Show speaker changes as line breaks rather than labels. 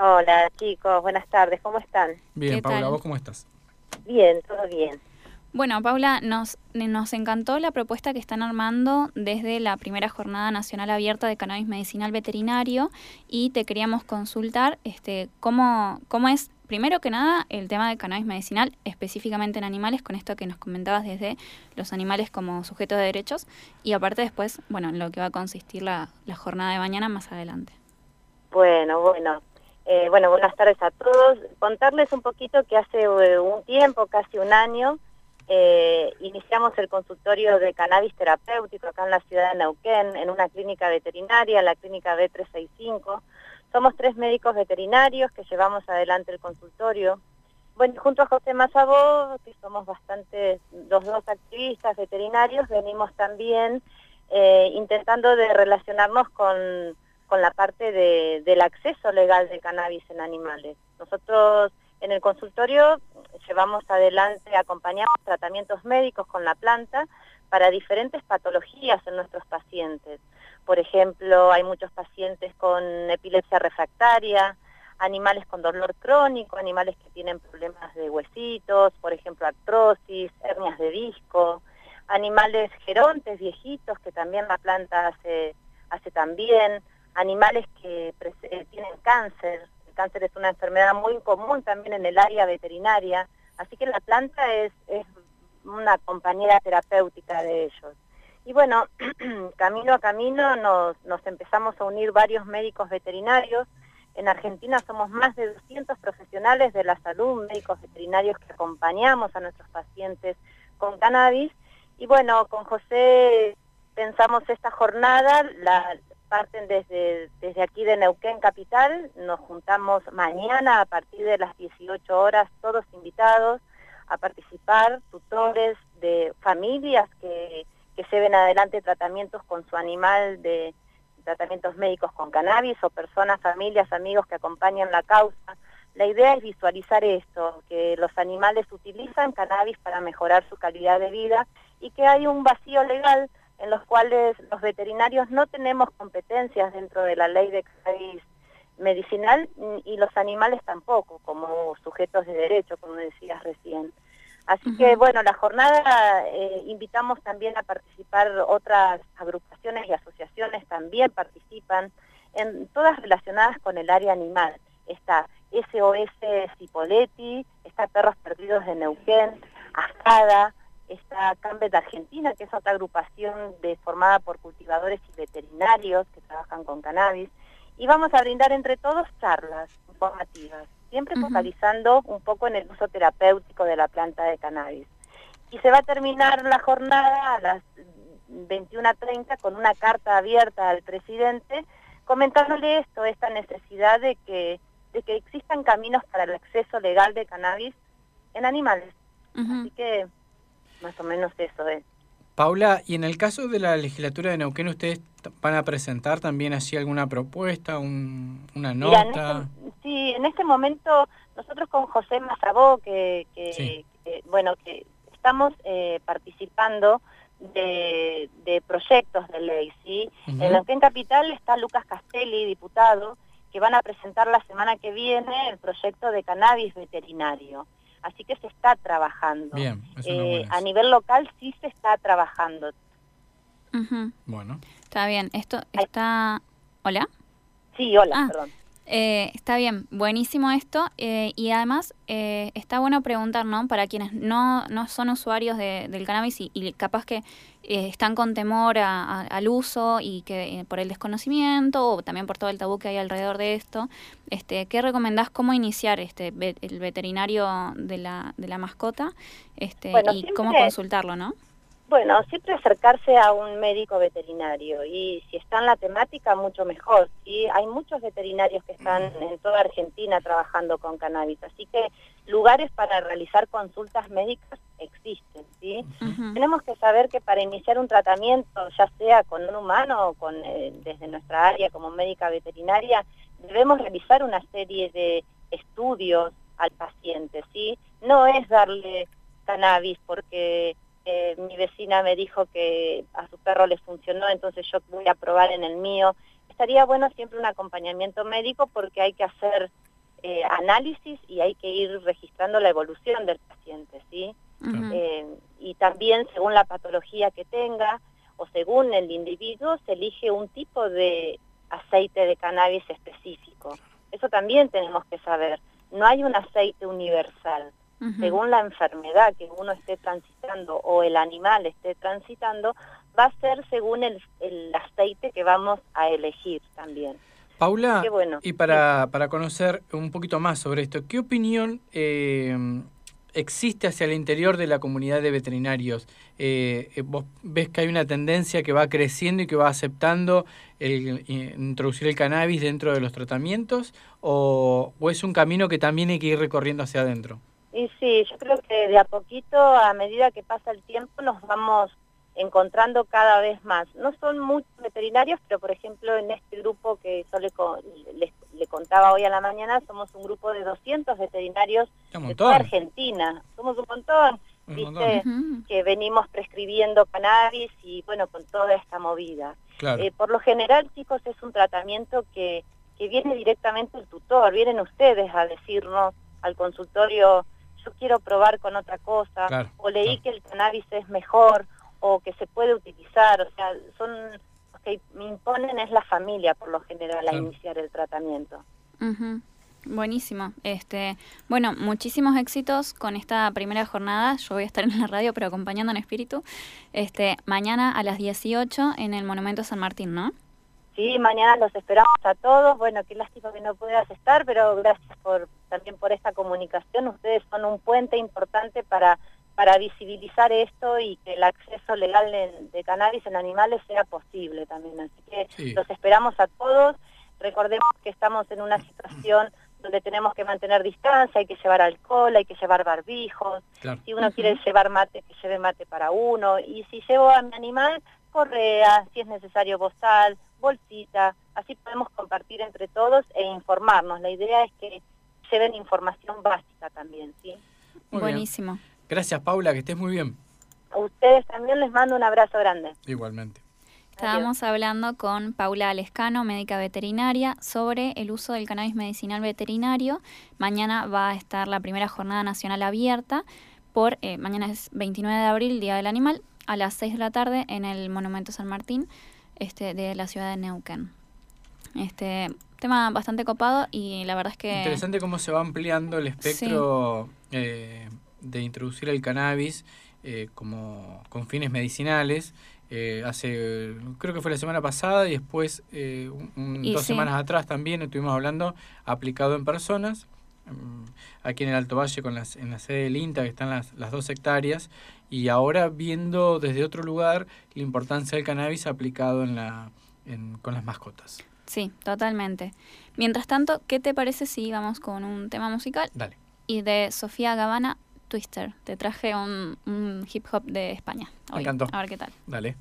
Hola chicos, buenas tardes, ¿cómo están?
Bien,
¿Qué
Paula,
tal?
¿vos cómo estás?
Bien, todo bien.
Bueno, Paula, nos, nos encantó la propuesta que están armando desde la primera Jornada Nacional Abierta de Cannabis Medicinal Veterinario y te queríamos consultar este, cómo, cómo es, primero que nada, el tema de cannabis medicinal, específicamente en animales, con esto que nos comentabas desde los animales como sujetos de derechos y aparte después, bueno, en lo que va a consistir la, la jornada de mañana más adelante.
Bueno, bueno. Eh, bueno, buenas tardes a todos. Contarles un poquito que hace eh, un tiempo, casi un año, eh, iniciamos el consultorio de cannabis terapéutico acá en la ciudad de Neuquén, en una clínica veterinaria, la clínica B365. Somos tres médicos veterinarios que llevamos adelante el consultorio. Bueno, junto a José Mazabó, que somos bastante, los dos activistas veterinarios, venimos también intentando de relacionarnos con, con la parte de, del acceso legal de cannabis en animales. Nosotros en el consultorio llevamos adelante, acompañamos tratamientos médicos con la planta para diferentes patologías en nuestros pacientes. Por ejemplo, hay muchos pacientes con epilepsia refractaria, animales con dolor crónico, animales que tienen problemas de huesitos, por ejemplo, artrosis, hernias de disco, animales gerontes, viejitos, que también la planta hace, hace también, animales que eh, tienen cáncer, el cáncer es una enfermedad muy común también en el área veterinaria, así que la planta es, es una compañera terapéutica de ellos. Y bueno, camino a camino nos, nos empezamos a unir varios médicos veterinarios. En Argentina somos más de 200 profesionales de la salud, médicos veterinarios que acompañamos a nuestros pacientes con cannabis. Y bueno, con José pensamos esta jornada, la parten desde, desde aquí de Neuquén Capital, nos juntamos mañana a partir de las 18 horas, todos invitados a participar, tutores de familias que, que lleven adelante tratamientos con su animal de tratamientos médicos con cannabis o personas, familias, amigos que acompañan la causa. La idea es visualizar esto, que los animales utilizan cannabis para mejorar su calidad de vida y que hay un vacío legal en los cuales los veterinarios no tenemos competencias dentro de la ley de cannabis medicinal y los animales tampoco, como sujetos de derecho, como decías recién. Así que, bueno, la jornada eh, invitamos también a participar otras agrupaciones y asociaciones, también participan, en todas relacionadas con el área animal. Está SOS Cipolletti, está Perros Perdidos de Neuquén, ASCADA, está Cambet Argentina, que es otra agrupación de, formada por cultivadores y veterinarios que trabajan con cannabis, y vamos a brindar entre todos charlas informativas, siempre focalizando un poco en el uso terapéutico de la planta de cannabis. Y se va a terminar la jornada a las 21.30 con una carta abierta al presidente comentándole esto, esta necesidad de que, de que existan caminos para el acceso legal de cannabis en animales. Así que más o menos eso es.
Paula, y en el caso de la legislatura de Neuquén, ¿ustedes van a presentar también así alguna propuesta, un- una
Mira, en
nota?
este- sí, en este momento nosotros con José Mazabó, que, que,
Sí.
que, bueno, que estamos eh, participando de, de proyectos de ley, ¿sí? En Neuquén Capital está Lucas Castelli, diputado, que van a presentar la semana que viene el proyecto de cannabis veterinario. Así que se está trabajando.
Bien, eso no
Eh, a nivel local sí se está trabajando.
Bueno,
Está bien, esto está... ¿Hola?
Sí, hola,
Ah.
perdón.
Eh, está bien, buenísimo esto. eh, y además eh, está bueno preguntar, ¿no? Para quienes no, no son usuarios de- del cannabis y, y capaz que eh, están con temor a- a- al uso y que eh, por el desconocimiento o también por todo el tabú que hay alrededor de esto, este, ¿qué recomendás cómo iniciar este el veterinario de la, de la mascota este,
Bueno,
y cómo consultarlo, ¿no?
Bueno, siempre acercarse a un médico veterinario y si está en la temática, mucho mejor. ¿sí? Hay muchos veterinarios que están en toda Argentina trabajando con cannabis, así que lugares para realizar consultas médicas existen. ¿sí? Tenemos que saber que para iniciar un tratamiento, ya sea con un humano o con, eh, desde nuestra área como médica veterinaria, debemos realizar una serie de estudios al paciente. ¿sí? No es darle cannabis porque eh, mi vecina me dijo que a su perro le funcionó, entonces yo voy a probar en el mío. Estaría bueno siempre un acompañamiento médico porque hay que hacer eh, análisis y hay que ir registrando la evolución del paciente, ¿sí? Eh, y también según la patología que tenga o según el individuo se elige un tipo de aceite de cannabis específico. Eso también tenemos que saber. No hay un aceite universal. Según la enfermedad que uno esté transitando o el animal esté transitando, va a ser según el, aceite que vamos a elegir también.
Paula, y para, para conocer un poquito más sobre esto, ¿qué opinión eh, existe hacia el interior de la comunidad de veterinarios? Eh, eh, ¿Vos ves que hay una tendencia que va creciendo y que va aceptando el, introducir el cannabis dentro de los tratamientos o, es un camino que también hay que ir recorriendo hacia adentro?
Y sí, yo creo que de a poquito, a medida que pasa el tiempo, nos vamos encontrando cada vez más. No son muchos veterinarios, pero por ejemplo en este grupo que yo le, le, contaba hoy a la mañana, somos un grupo de 200 veterinarios de toda Argentina. Somos un montón, ¿viste? Que venimos prescribiendo cannabis y bueno, con toda esta movida. Eh, por lo general, chicos, es un tratamiento que, que viene directamente el tutor, vienen ustedes a decirnos al consultorio, yo quiero probar con otra cosa, o leí que el cannabis es mejor, o que se puede utilizar, o sea, son los que me imponen es la familia por lo general a iniciar el tratamiento.
Buenísimo. Este, bueno, muchísimos éxitos con esta primera jornada. Yo voy a estar en la radio, pero acompañando en espíritu. Este, mañana a las 18 en el Monumento San Martín, ¿no?
Sí, mañana los esperamos a todos. Bueno, qué lástima que no puedas estar, pero gracias por también por esta comunicación. Ustedes son un puente importante para para visibilizar esto y que el acceso legal de, cannabis en animales sea posible también. Así que los esperamos a todos. Recordemos que estamos en una situación donde tenemos que mantener distancia, hay que llevar alcohol, hay que llevar barbijos. Si uno quiere llevar mate, que lleve mate para uno. Y si llevo a mi animal, correa, si es necesario bozal, bolsita. Así podemos compartir entre todos e informarnos. La idea es que lleven información básica también, ¿sí?
Buenísimo.
Gracias, Paula, que estés muy bien.
A ustedes también les mando un abrazo grande.
Igualmente.
Estábamos hablando con Paula Alescano, médica veterinaria, sobre el uso del cannabis medicinal veterinario. Mañana va a estar la primera jornada nacional abierta por, eh, mañana es 29 de abril, Día del Animal, a las 6 de la tarde en el Monumento San Martín este, de la ciudad de Neuquén. Este tema bastante copado y la verdad es que...
Interesante cómo se va ampliando el espectro eh, de introducir el cannabis eh, como con fines medicinales. Eh, hace, creo que fue la semana pasada y después, eh, dos semanas atrás también estuvimos hablando, aplicado en personas, mm, aquí en el Alto Valle con las, en la sede del INTA, que están las, las dos hectáreas, y ahora viendo desde otro lugar la importancia del cannabis aplicado en la, con las mascotas.
Sí, totalmente. Mientras tanto, ¿qué te parece si vamos con un tema musical?
Dale.
Y de Sofía Gavana, Twister. Te traje un, hip hop de España.
Me encantó.
A ver qué tal.
Dale.